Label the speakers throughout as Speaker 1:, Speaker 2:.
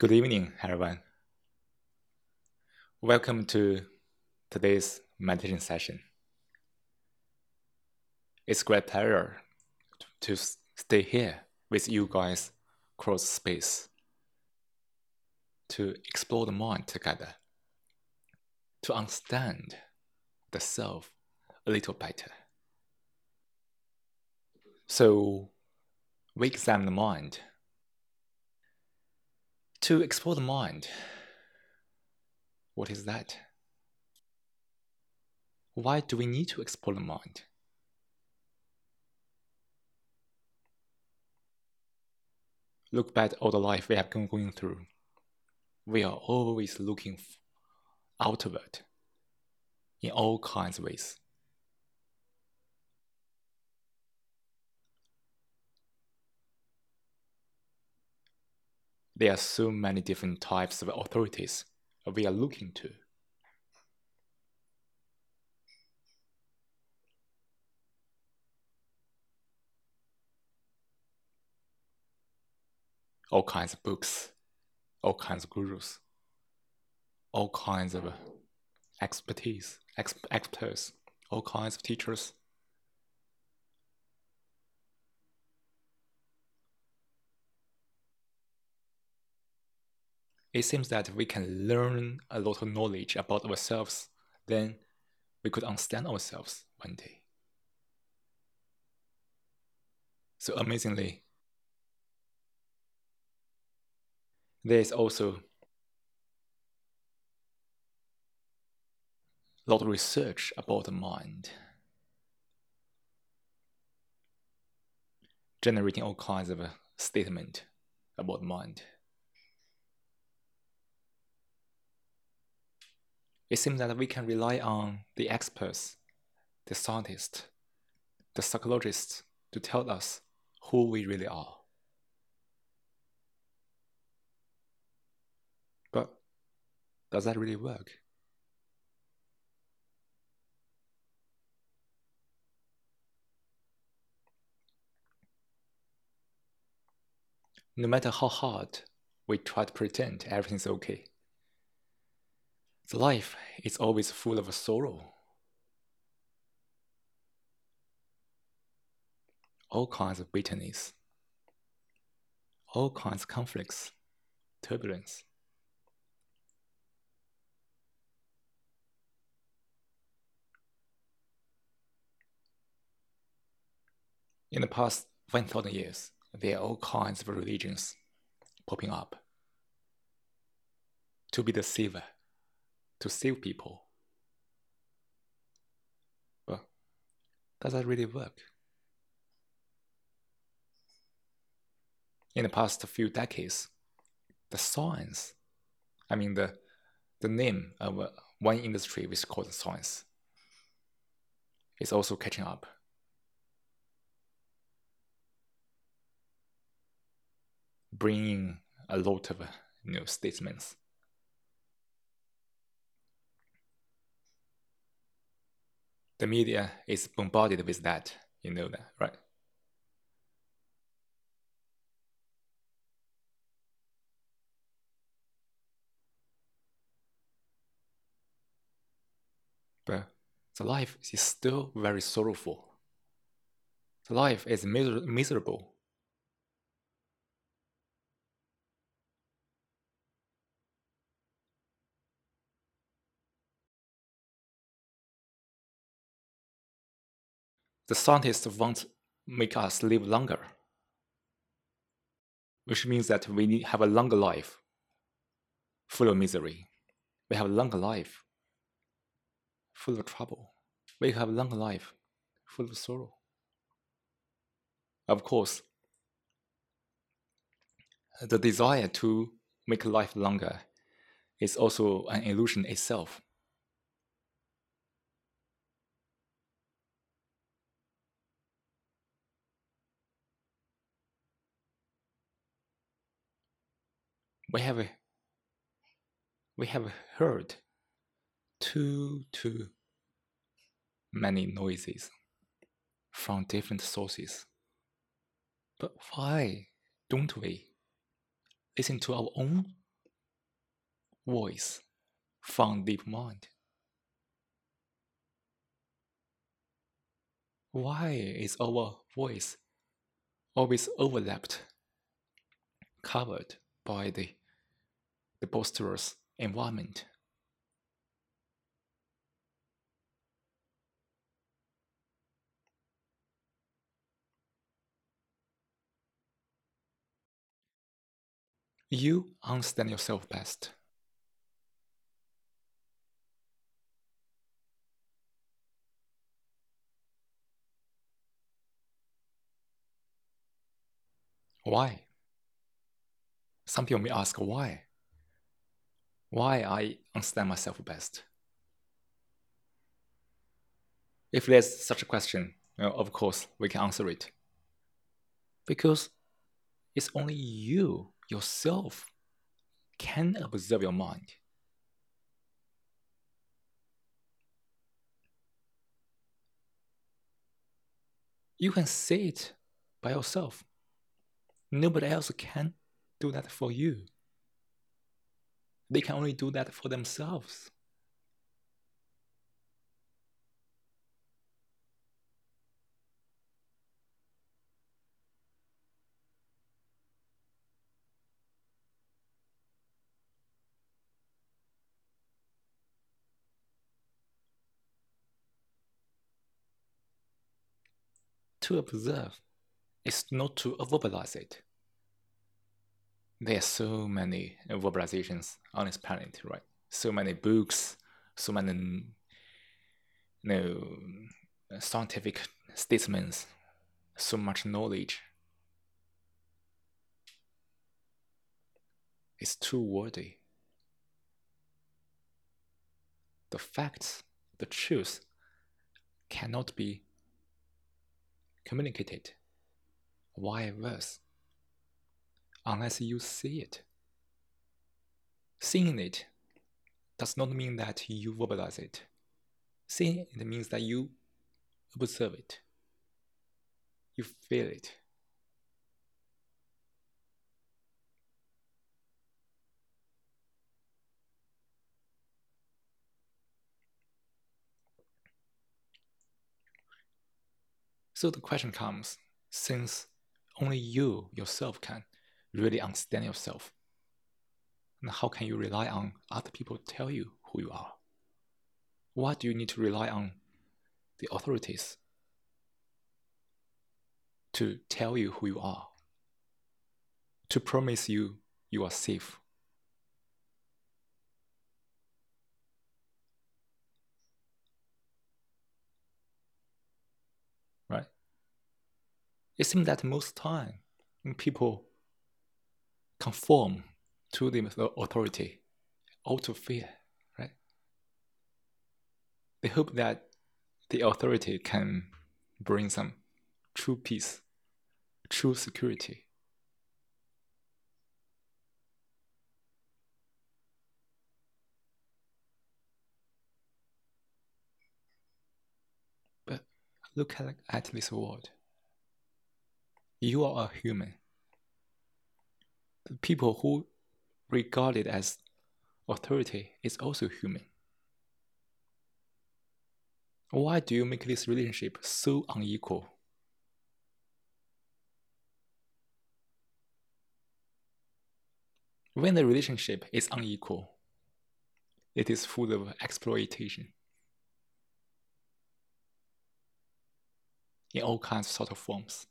Speaker 1: Good evening, everyone. Welcome to today's meditation session. It's great pleasure to stay here with you guys across space to explore the mind together, to understand the self a little better. So, we examine the mind to explore the mind. What is that? Why do we need to explore the mind? Look back at all the life we have been going through. We are always looking outward in all kinds of ways. There are so many different types of authorities we are looking to. All kinds of books, all kinds of gurus, all kinds of expertise, experts, all kinds of teachers. It seems that we can learn a lot of knowledge about ourselves, then we could understand ourselves one day. So amazingly, there is also a lot of research about the mind, generating all kinds of statement about mind. It seems that we can rely on the experts, the scientists, the psychologists to tell us who we really are. But does that really work? No matter how hard we try to pretend everything's okay, life is always full of sorrow. All kinds of bitterness, all kinds of conflicts, turbulence. In the past 1,000 years, there are all kinds of religions popping up to be the savior to save people. But does that really work? In the past few decades, the science, I mean the the name of one industry which is called science, is also catching up. Bringing a lot of you know, statements the media is bombarded with that. You know that, right? But the life is still very sorrowful. The life is miser miserable The scientists won't make us live longer, which means that we have a longer life full of misery. We have a longer life full of trouble. We have a longer life full of sorrow. Of course, the desire to make life longer is also an illusion itself. We have we have heard too too many noises from different sources. But why don't we listen to our own voice from deep mind. Why is our voice always overlapped, covered by the, the boisterous environment? You understand yourself best. Why? Some people may ask why. Why I understand myself best. If there's such a question, you know, of course we can answer it. Because it's only you yourself can observe your mind. You can see it by yourself. Nobody else can do that for you. They can only do that for themselves. to observe is not to verbalize it. There are so many uh, verbalizations on this planet, right? So many books, so many you know, scientific statements, so much knowledge. It's too wordy. The facts, the truth, cannot be communicated via verse unless you see it. Seeing it does not mean that you verbalize it. Seeing it means that you observe it, you feel it. So the question comes since only you yourself can really understand yourself, and how can you rely on other people to tell you who you are? Why do you need to rely on the authorities to tell you who you are, to promise you you are safe? Right? It seems that most time when people conform to the authority out of fear, right? They hope that the authority can bring some true peace, true security. But look at, at this world. You are a human. People who regard it as authority is also human. Why do you make this relationship so unequal? When the relationship is unequal, it is full of exploitation in all kinds of sort of forms.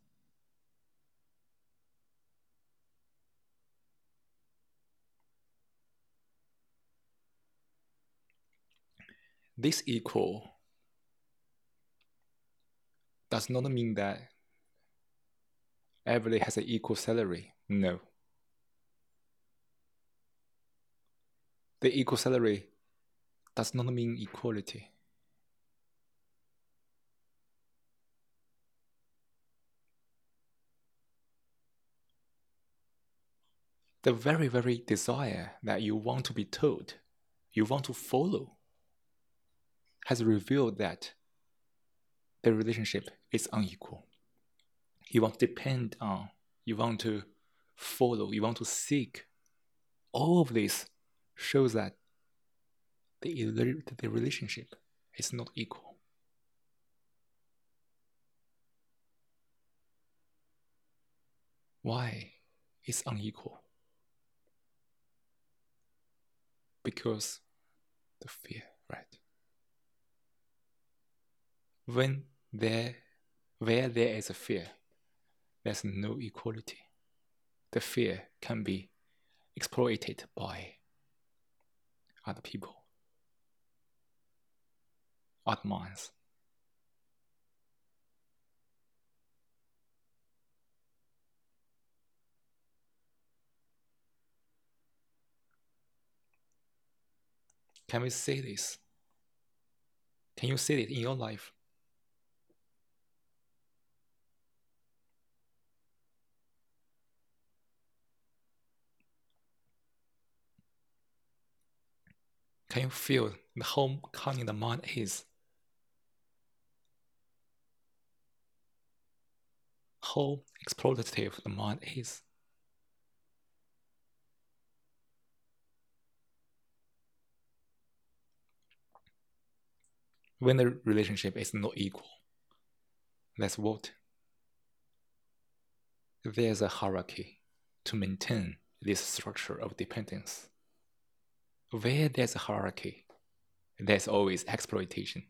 Speaker 1: This equal does not mean that everybody has an equal salary. No. The equal salary does not mean equality. The very, very desire that you want to be told, you want to follow, has revealed that the relationship is unequal. You want to depend on, you want to follow, you want to seek all of this shows that the, the relationship is not equal. Why is unequal? Because the fear, right? When there where there is a fear, there's no equality. The fear can be exploited by other people, other minds. Can we say this? Can you see it in your life? Can you feel the how cunning the mind is? How exploitative the mind is? When the relationship is not equal, that's what? There's a hierarchy to maintain this structure of dependence where there's a hierarchy, there's always exploitation.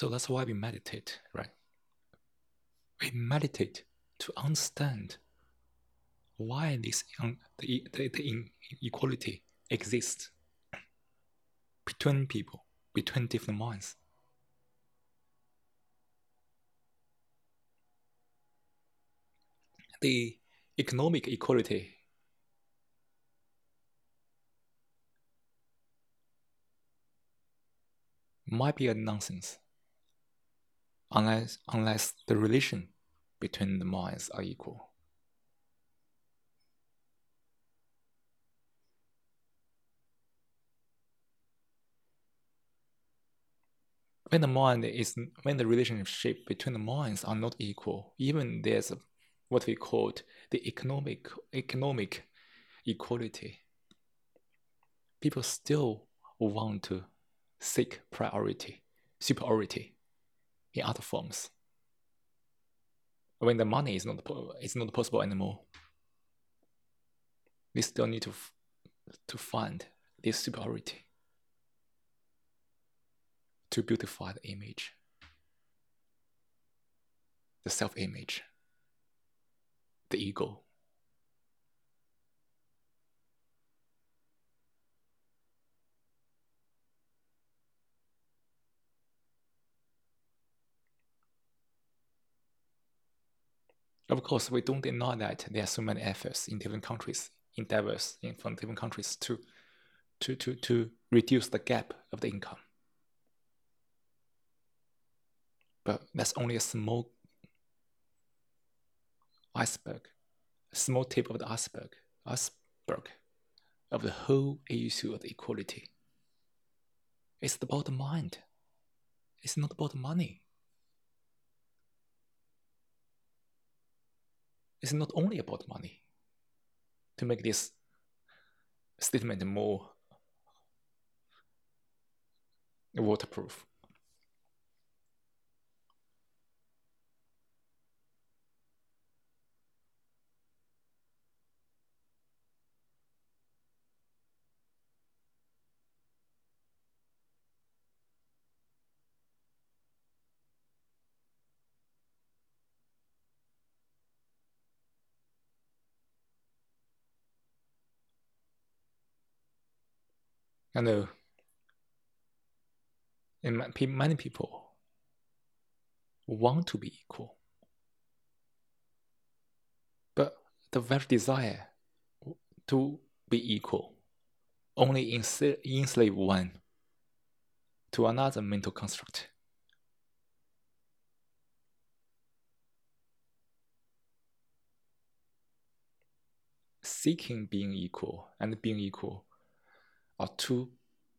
Speaker 1: So that's why we meditate, right? We meditate to understand why this the, the, the inequality exists between people, between different minds. The economic equality might be a nonsense unless, unless the relation between the minds are equal. When the mind is when the relationship between the minds are not equal, even there's what we call the economic economic equality. People still want to seek priority, superiority in other forms. When the money is not is not possible anymore, we still need to to find this superiority to beautify the image, the self-image, the ego. Of course, we don't deny that there are so many efforts in different countries, endeavors in from different countries to, to, to, to reduce the gap of the income. But that's only a small iceberg, a small tip of the iceberg, iceberg of the whole issue of equality. It's about the mind. It's not about money. It's not only about money. To make this statement more waterproof. And uh, in many people want to be equal, but the very desire to be equal only enslave one to another mental construct. Seeking being equal and being equal are two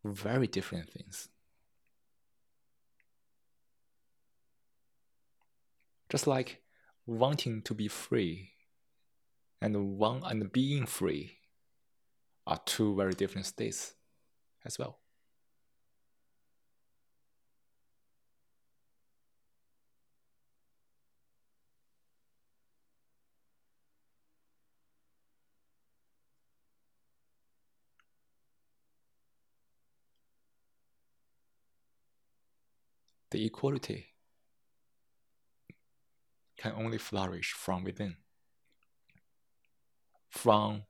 Speaker 1: very different things. Just like wanting to be free and one and being free are two very different states as well. The equality can only flourish from within, from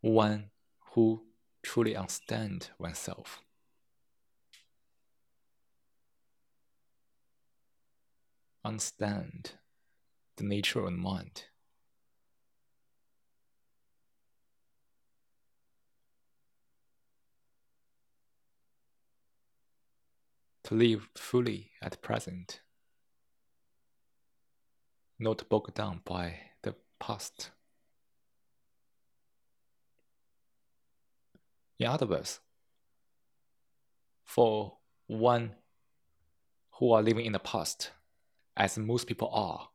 Speaker 1: one who truly understands oneself. Understand the nature of the mind. To live fully at present, not bogged down by the past. In other words, for one who are living in the past, as most people are,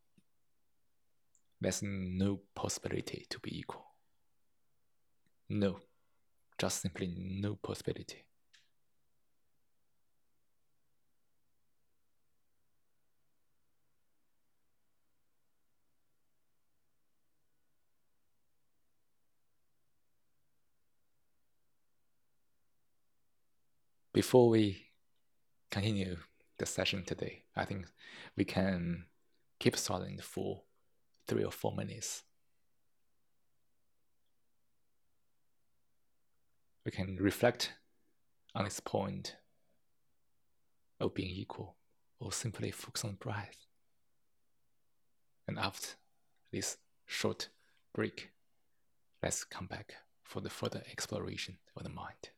Speaker 1: there's no possibility to be equal. No, just simply no possibility. Before we continue the session today, I think we can keep silent for three or four minutes. We can reflect on this point of being equal or simply focus on breath. And after this short break, let's come back for the further exploration of the mind.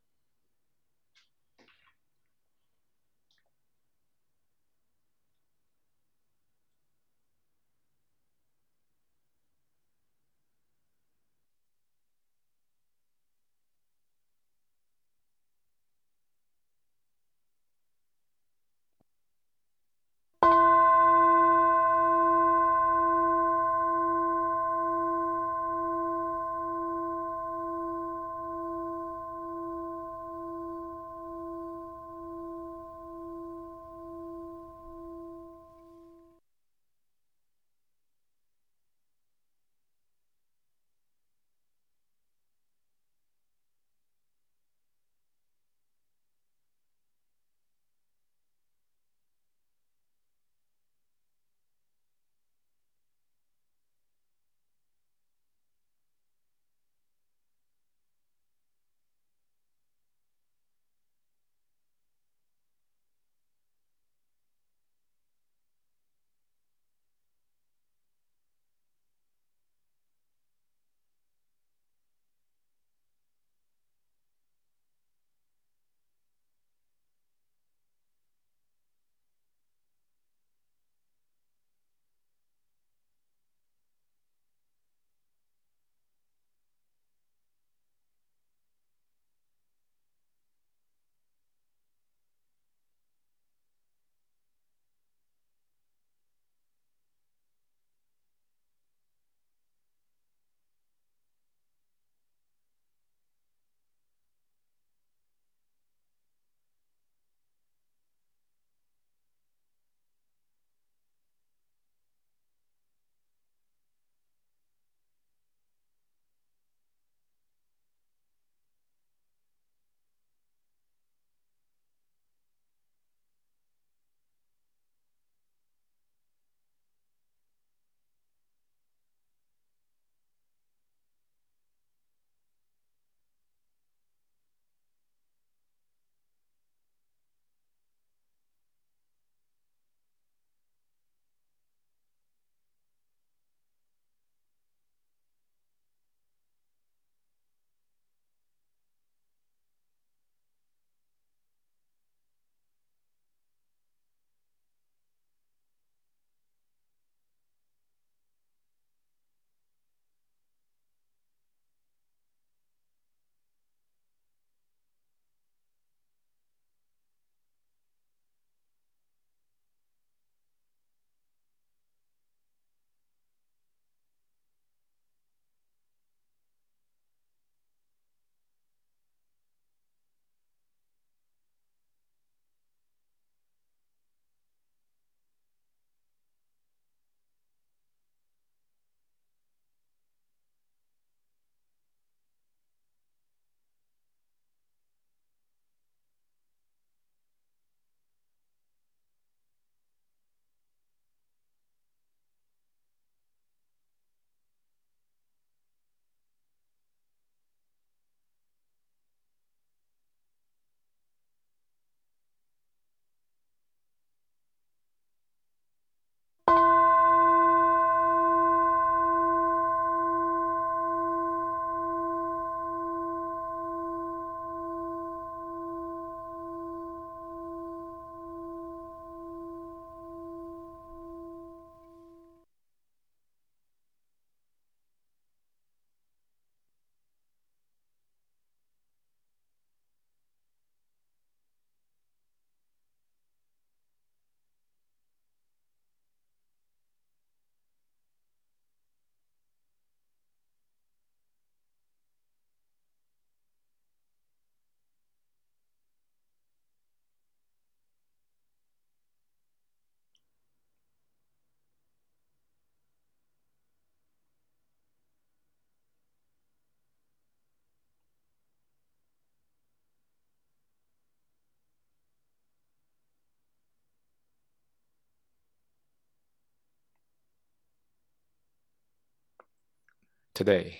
Speaker 1: Today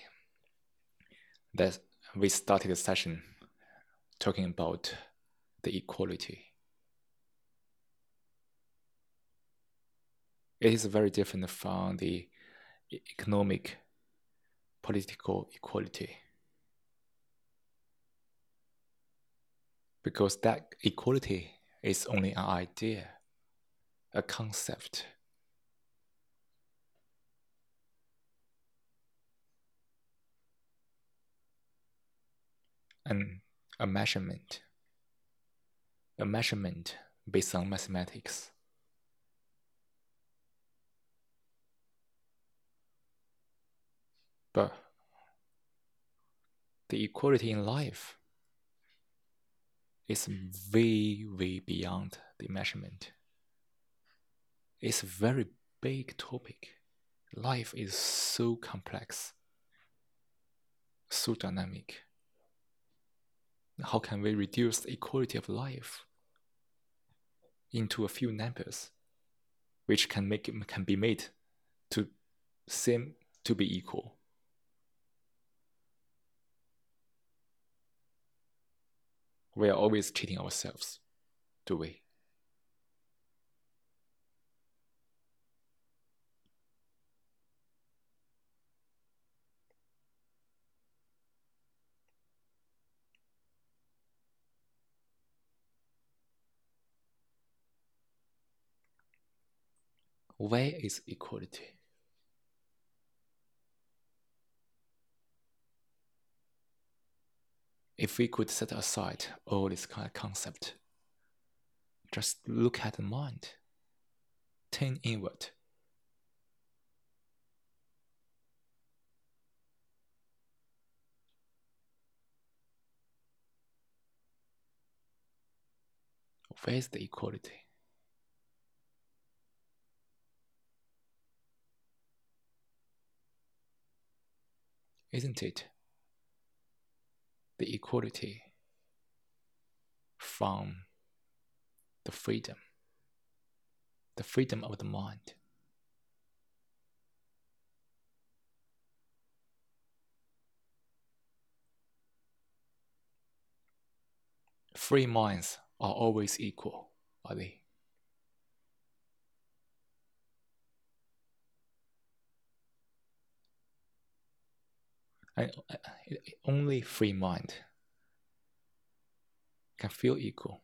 Speaker 1: that we started the session talking about the equality. It is very different from the economic political equality. Because that equality is only an idea, a concept. And a measurement, a measurement based on mathematics. But the equality in life is way, way beyond the measurement. It's a very big topic. Life is so complex, so dynamic. How can we reduce the equality of life into a few numbers, which can make can be made to seem to be equal? we are always cheating ourselves, do we? Where is equality? if we could set aside all this kind of concept, just look at the mind, turn inward. Where's the equality? Isn't it the equality from the freedom, the freedom of the mind. Free minds are always equal, are they? I, I, only free mind can feel equal.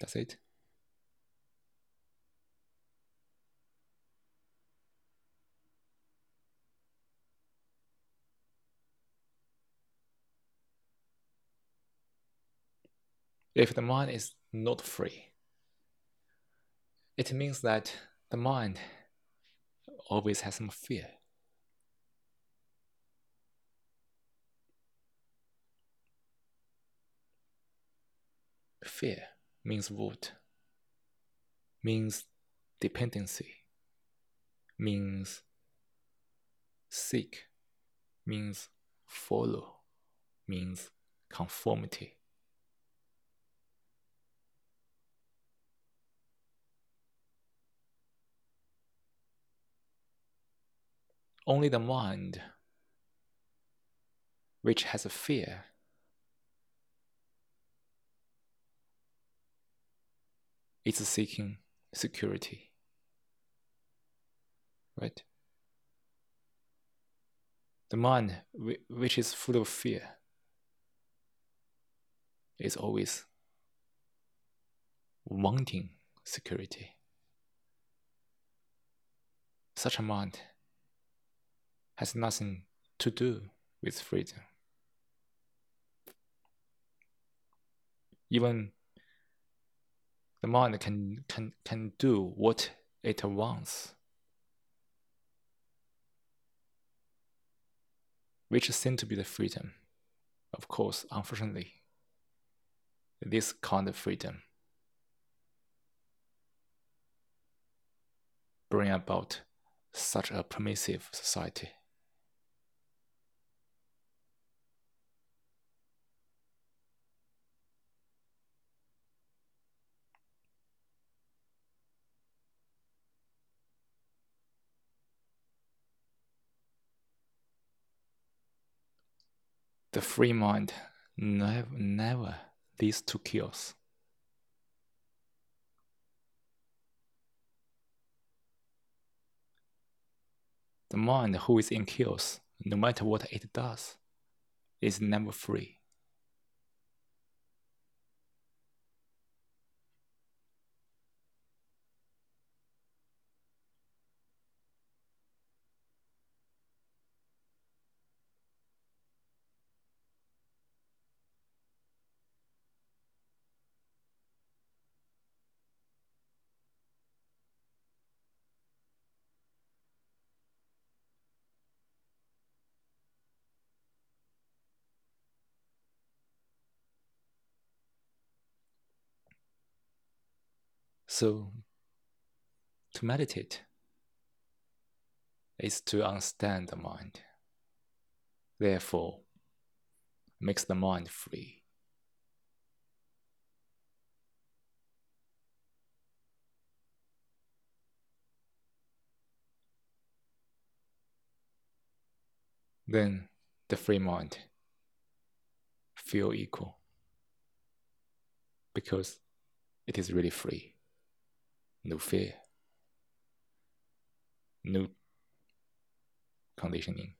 Speaker 1: That's it. If the mind is not free, it means that the mind always has some fear. Fear means what? Means dependency, means seek, means follow, means conformity. Only the mind, which has a fear, is seeking security. Right? The mind, which is full of fear, is always wanting security. Such a mind has nothing to do with freedom. Even the mind can can can do what it wants. Which seems to be the freedom. Of course unfortunately this kind of freedom bring about such a permissive society the free mind never, never leads to chaos. The mind who is in chaos, no matter what it does, is never free. So, to meditate is to understand the mind. Therefore, makes the mind free. Then the free mind feel equal because it is really free no fear, no conditioning,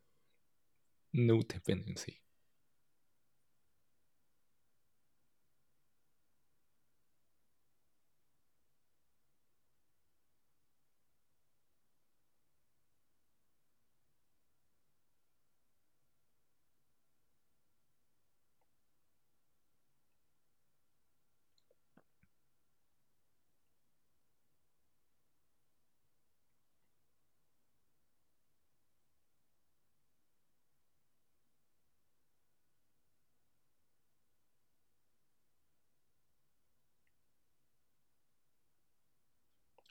Speaker 1: no dependency.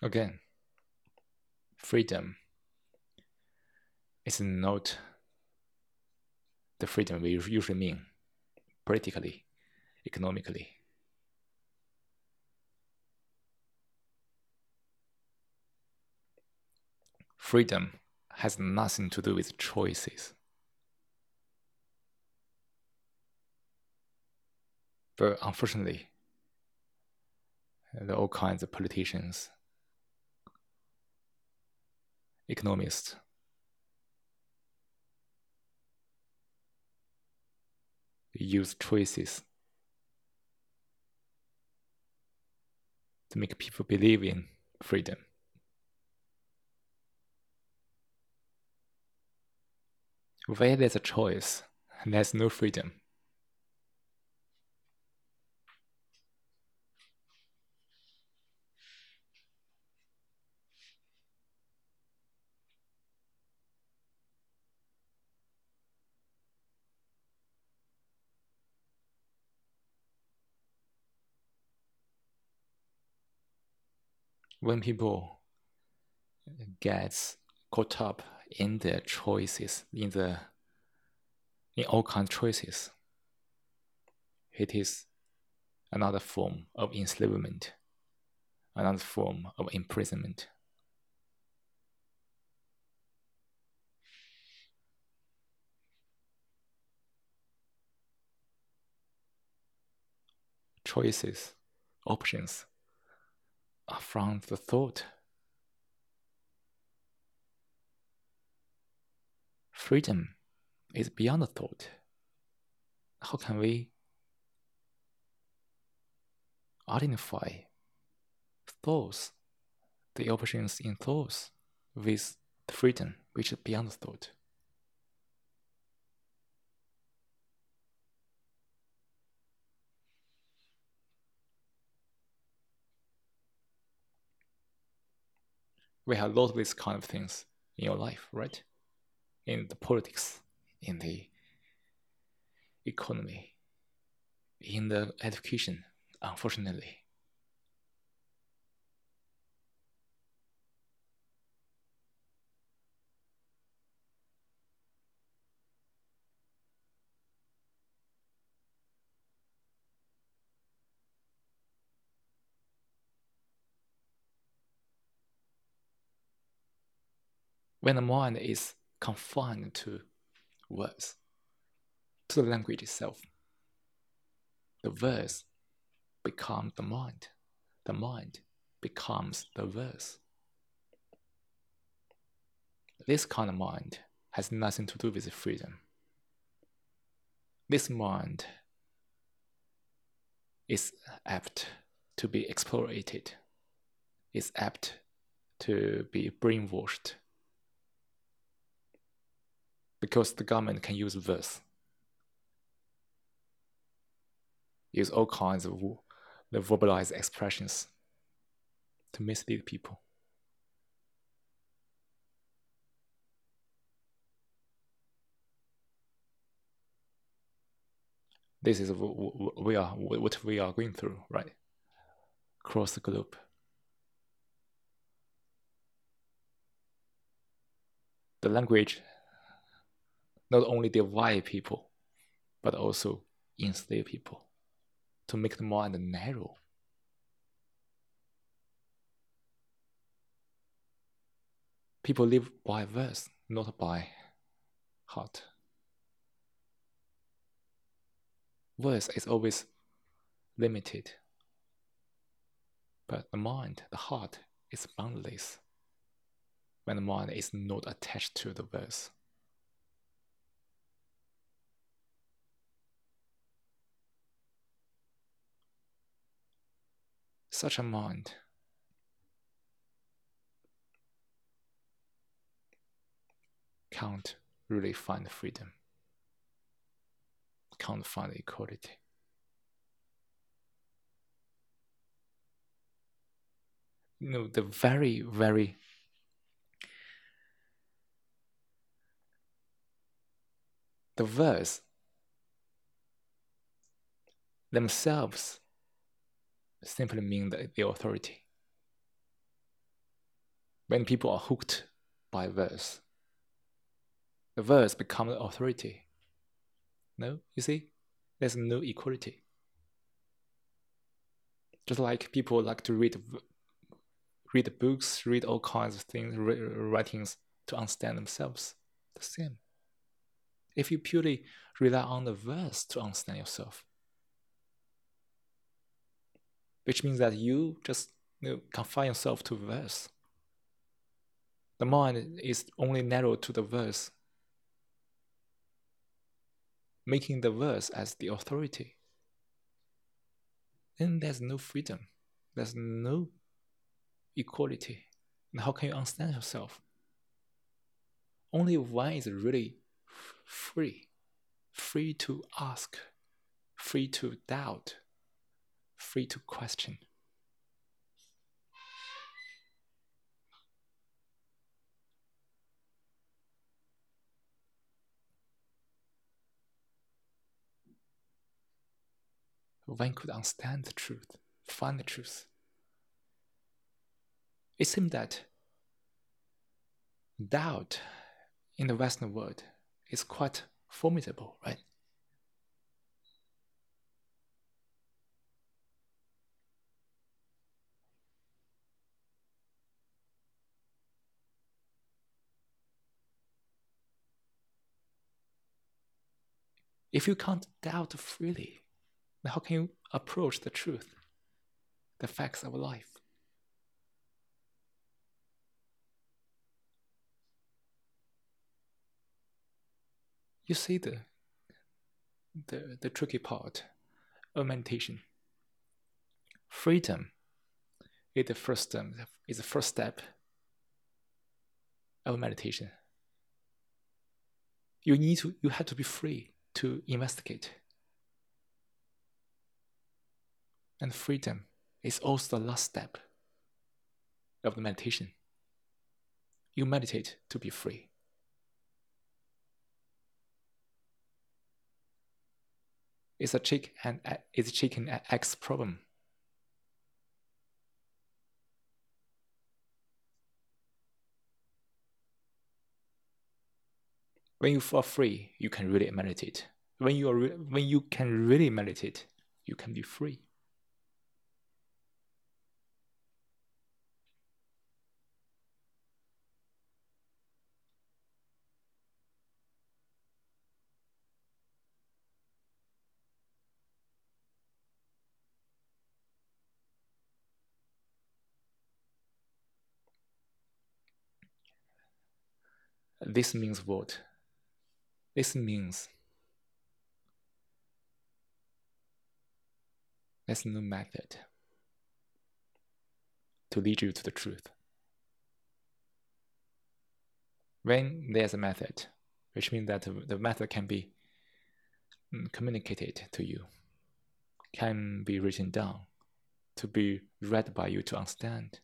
Speaker 1: Again, freedom is not the freedom we usually mean politically, economically. Freedom has nothing to do with choices. But unfortunately, there are all kinds of politicians economists use choices to make people believe in freedom. Where there's a choice, there's no freedom. When people get caught up in their choices, in the in all kinds of choices, it is another form of enslavement, another form of imprisonment. Choices, options Uh, from the thought. Freedom is beyond the thought. How can we identify thoughts, the options in thoughts, with the freedom, which is beyond the thought? We have a lot of these kind of things in your life, right? In the politics, in the economy, in the education, unfortunately. When the mind is confined to words, to the language itself. The verse becomes the mind. The mind becomes the verse. This kind of mind has nothing to do with freedom. This mind is apt to be exploited, is apt to be brainwashed because the government can use this. use all kinds of the verbalized expressions to mislead people. This is what we are what we are going through, right? Across the globe. The language not only divide people, but also enslave people to make the mind narrow. People live by verse, not by heart. Verse is always limited, but the mind, the heart, is boundless when the mind is not attached to the verse. Such a mind can't really find freedom, can't find equality. You know, the very, very the verse themselves simply mean the, the authority. When people are hooked by verse, the verse becomes the authority. No, you see, there's no equality. Just like people like to read, read books, read all kinds of things, writings to understand themselves. The same. If you purely rely on the verse to understand yourself, which means that you just you know, confine yourself to verse. The mind is only narrow to the verse, making the verse as the authority. Then there's no freedom, there's no equality. And how can you understand yourself? Only one is really free, free to ask, free to doubt free to question. One could understand the truth, find the truth. It seems that doubt in the Western world is quite formidable, right? If you can't doubt freely, then how can you approach the truth, the facts of life? You see the, the, the tricky part of meditation. Freedom is the first um, is the first step of meditation. You need to you have to be free to investigate. And freedom is also the last step of the meditation. You meditate to be free. It's a chicken and it's chicken problem. When you feel free, you can really meditate. When you, are re- when you can really meditate, you can be free. this means what? This means there's no method to lead you to the truth. When there's a method, which means that the method can be mm, communicated to you, can be written down, to be read by you to understand.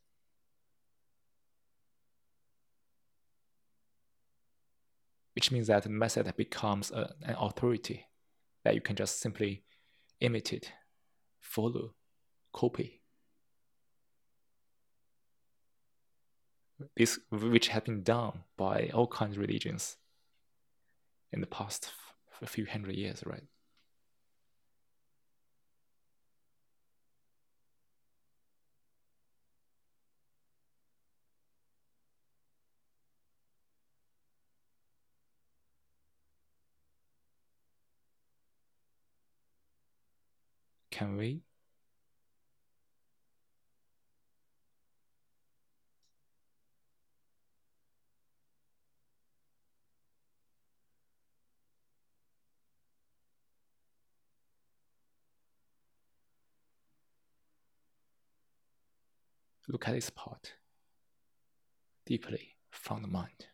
Speaker 1: Which means that the method becomes a, an authority that you can just simply imitate, follow, copy. This, which has been done by all kinds of religions in the past a few hundred years, right? Can we? Look at this part deeply from the mind.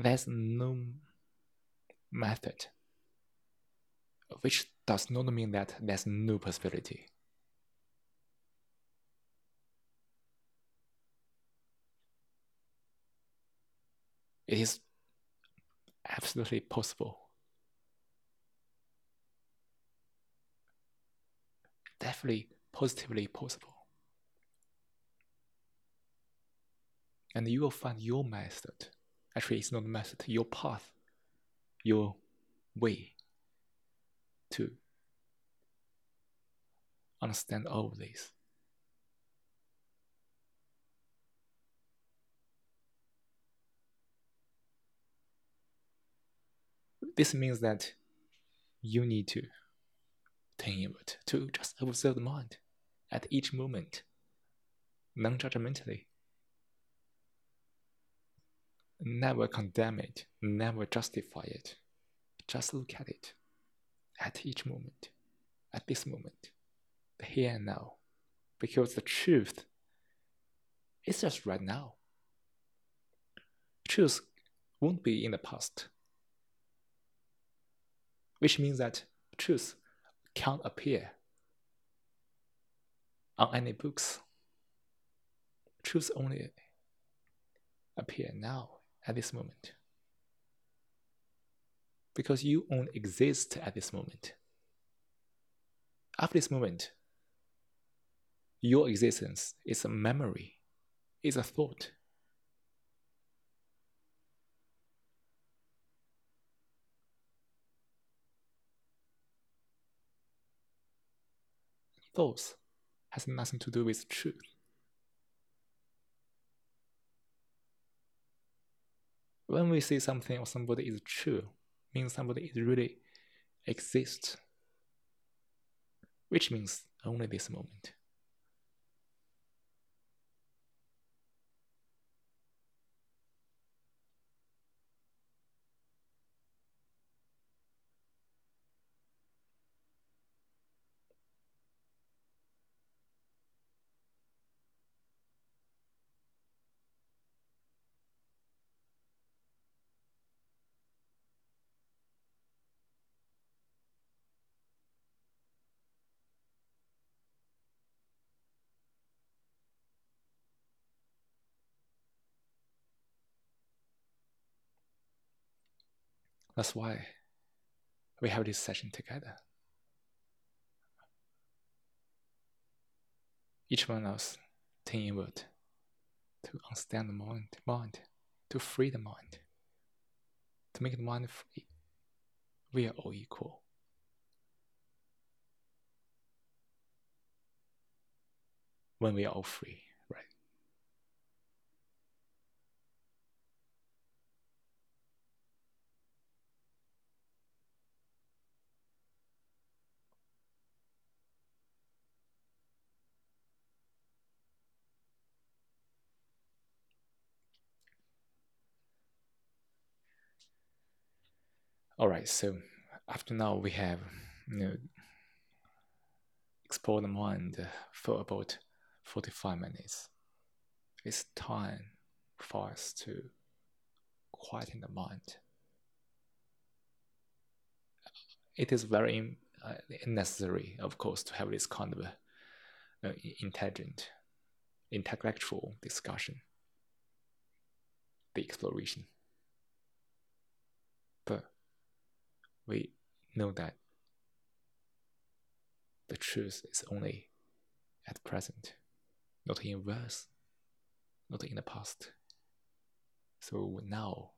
Speaker 1: There's no method, which does not mean that there's no possibility. It is absolutely possible. Definitely positively possible. And you will find your method Actually, it's not a method, your path, your way to understand all of this. This means that you need to turn inward to just observe the mind at each moment, non judgmentally. Never condemn it, never justify it. Just look at it at each moment, at this moment, the here and now. Because the truth is just right now. Truth won't be in the past. Which means that truth can't appear on any books. Truth only appear now at this moment. Because you only exist at this moment. After this moment, your existence is a memory, is a thought. Thoughts has nothing to do with truth. When we say something or somebody is true, means somebody is really exists, which means only this moment. That's why we have this session together. Each one of us turn inward to understand the mind, mind, to free the mind, to make the mind free. We are all equal. When we are all free. All right, so after now we have you know explored the mind for about 45 minutes. It's time for us to quieten the mind. It is very uh, necessary, of course, to have this kind of uh, intelligent, intellectual discussion, the exploration. But we know that the truth is only at present, not in verse, not in the past. So now,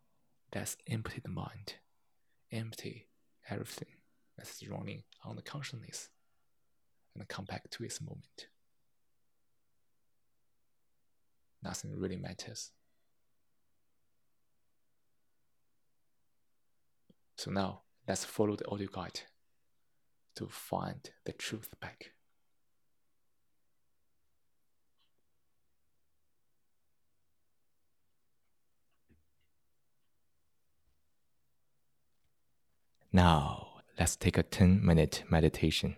Speaker 1: let's empty the mind, empty everything that's running on the consciousness, and come back to its moment. Nothing really matters. So now, let's follow the audio guide to find the truth back. Now, let's take a 10 minute meditation.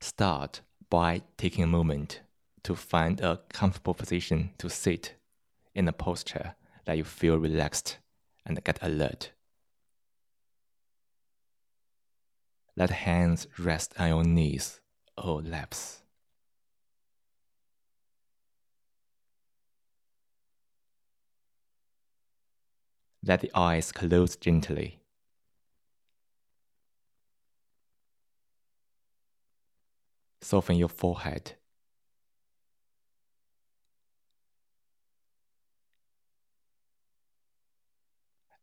Speaker 1: Start by taking a moment to find a comfortable position to sit in a posture that you feel relaxed and get alert. Let hands rest on your knees or laps. Let the eyes close gently. Soften your forehead.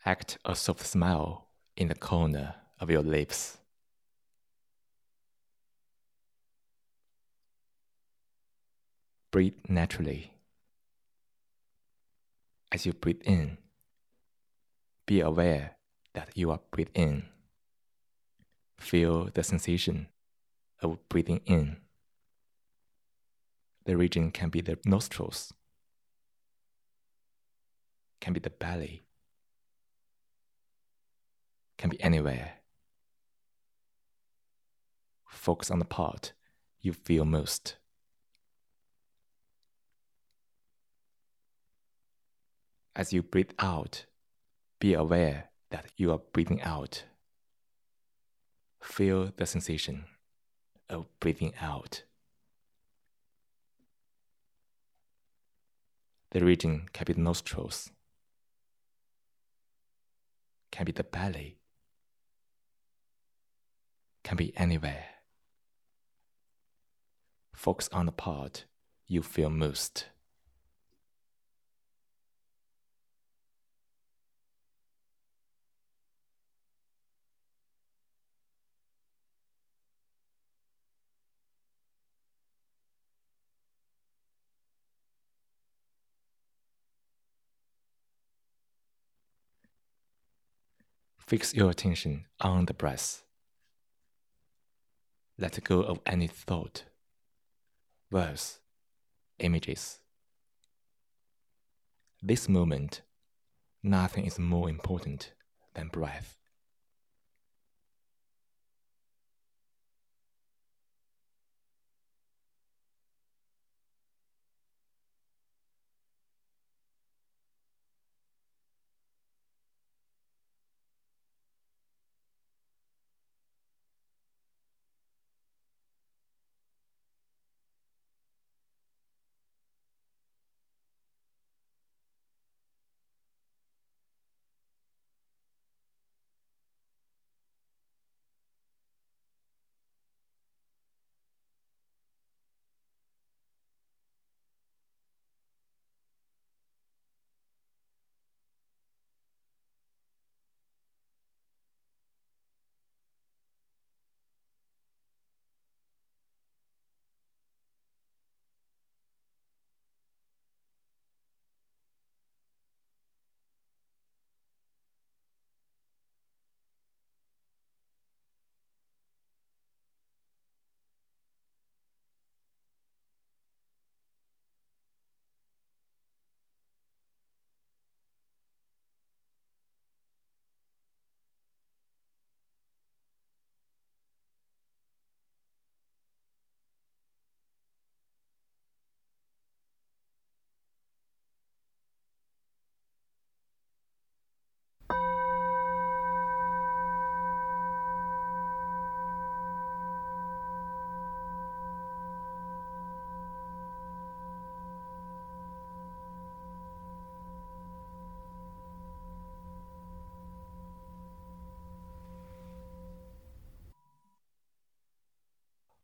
Speaker 1: Act a soft smile in the corner of your lips. Breathe naturally. As you breathe in, be aware that you are breathing in. Feel the sensation of breathing in. The region can be the nostrils, can be the belly, can be anywhere. Focus on the part you feel most. As you breathe out, be aware that you are breathing out. Feel the sensation of breathing out. The region can be the nostrils, can be the belly, can be anywhere. Focus on the part you feel most. Fix your attention on the breath. Let go of any thought, words, images. This moment, nothing is more important than breath.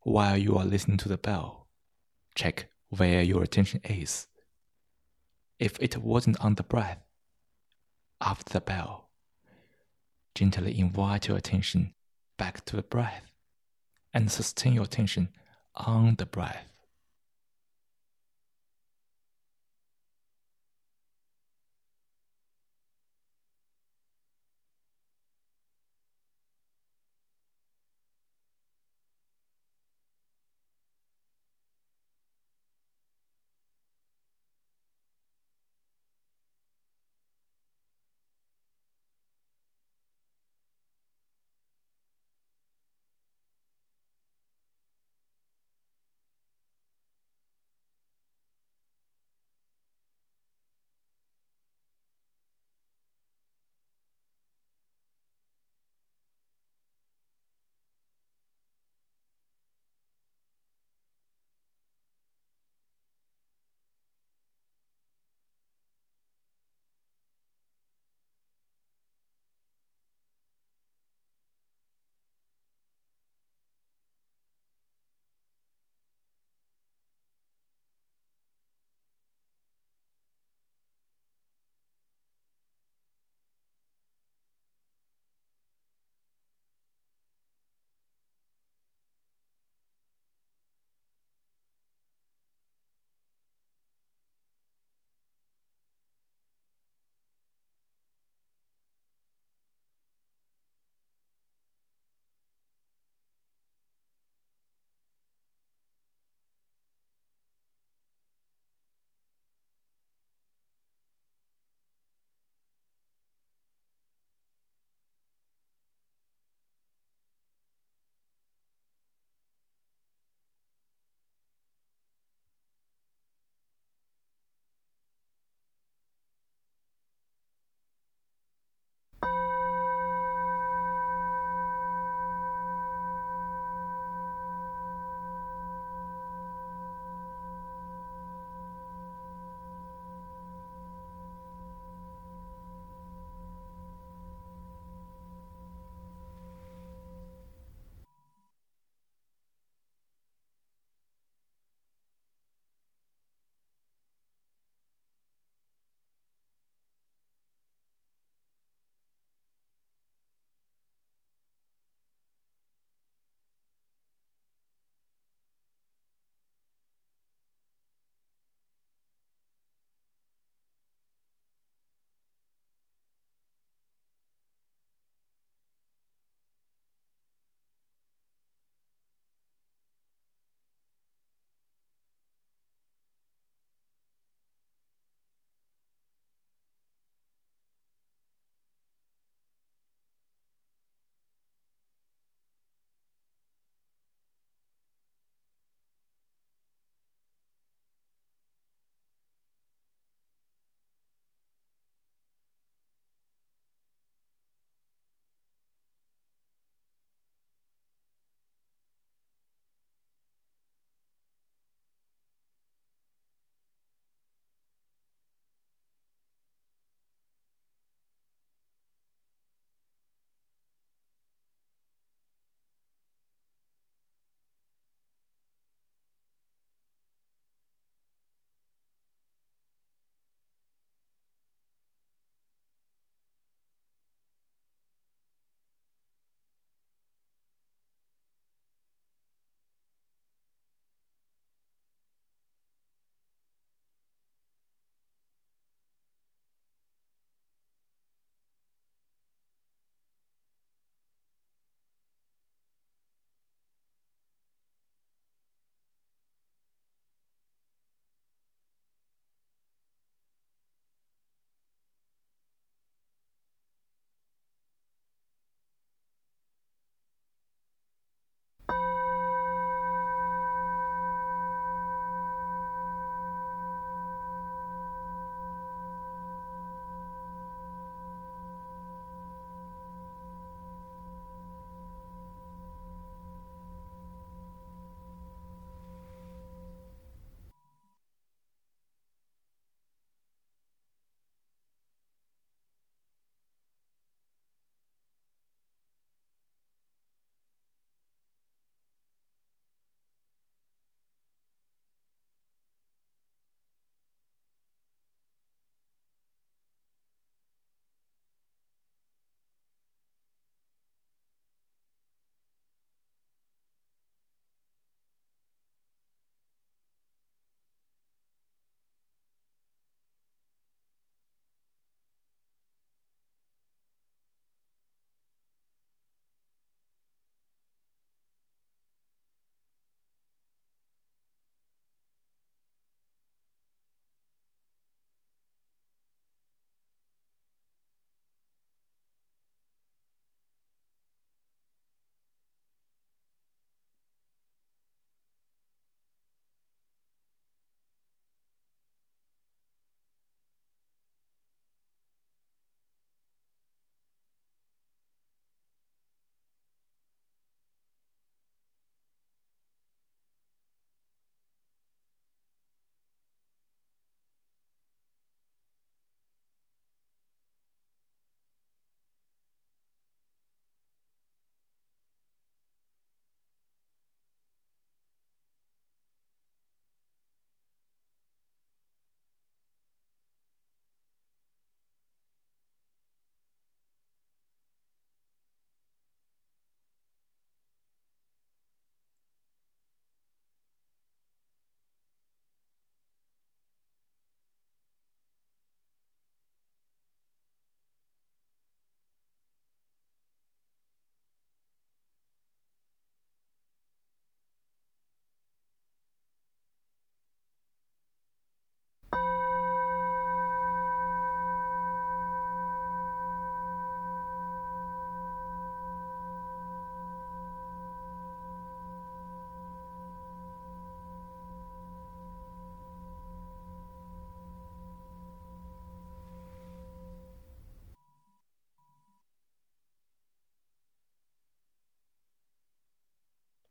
Speaker 1: While you are listening to the bell. Check where your attention is. If it wasn't on the breath, after the bell, gently invite your attention back to the breath and sustain your attention on the breath.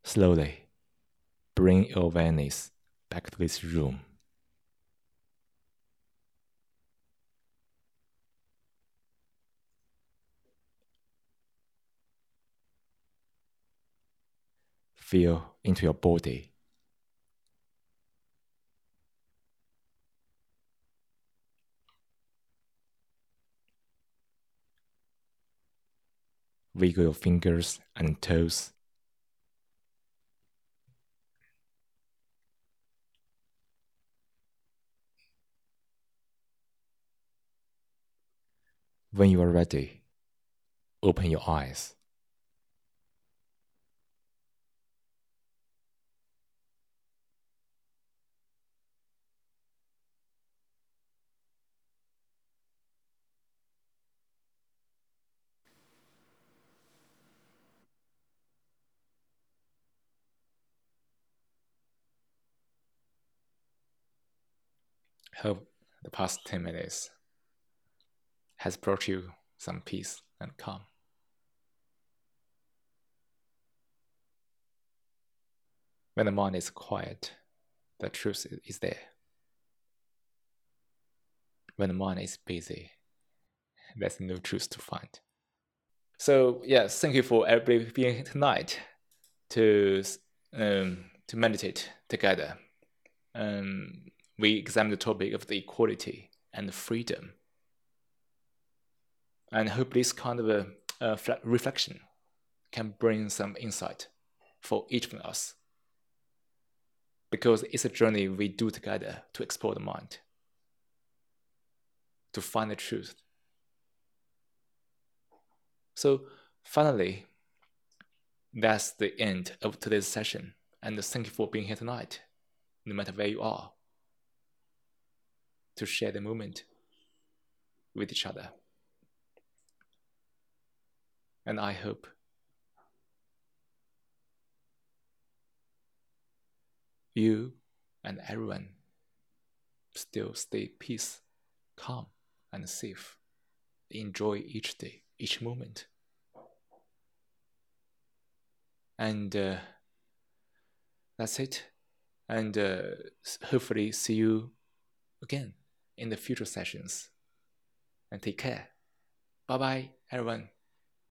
Speaker 1: Slowly bring your awareness back to this room. Feel into your body. Wiggle your fingers and toes. When you are ready, open your eyes. Hope the past 10 minutes has brought you some peace and calm. When the mind is quiet, the truth is there. When the mind is busy, there's no truth to find. So yes, thank you for everybody being here tonight to um, to meditate together. Um, we examine the topic of the equality and the freedom and I hope this kind of a, a reflection can bring some insight for each of us. Because it's a journey we do together to explore the mind, to find the truth. So, finally, that's the end of today's session. And thank you for being here tonight, no matter where you are, to share the moment with each other. And I hope you and everyone still stay peace, calm, and safe. Enjoy each day, each moment. And uh, that's it. And uh, hopefully, see you again in the future sessions. And take care. Bye bye, everyone.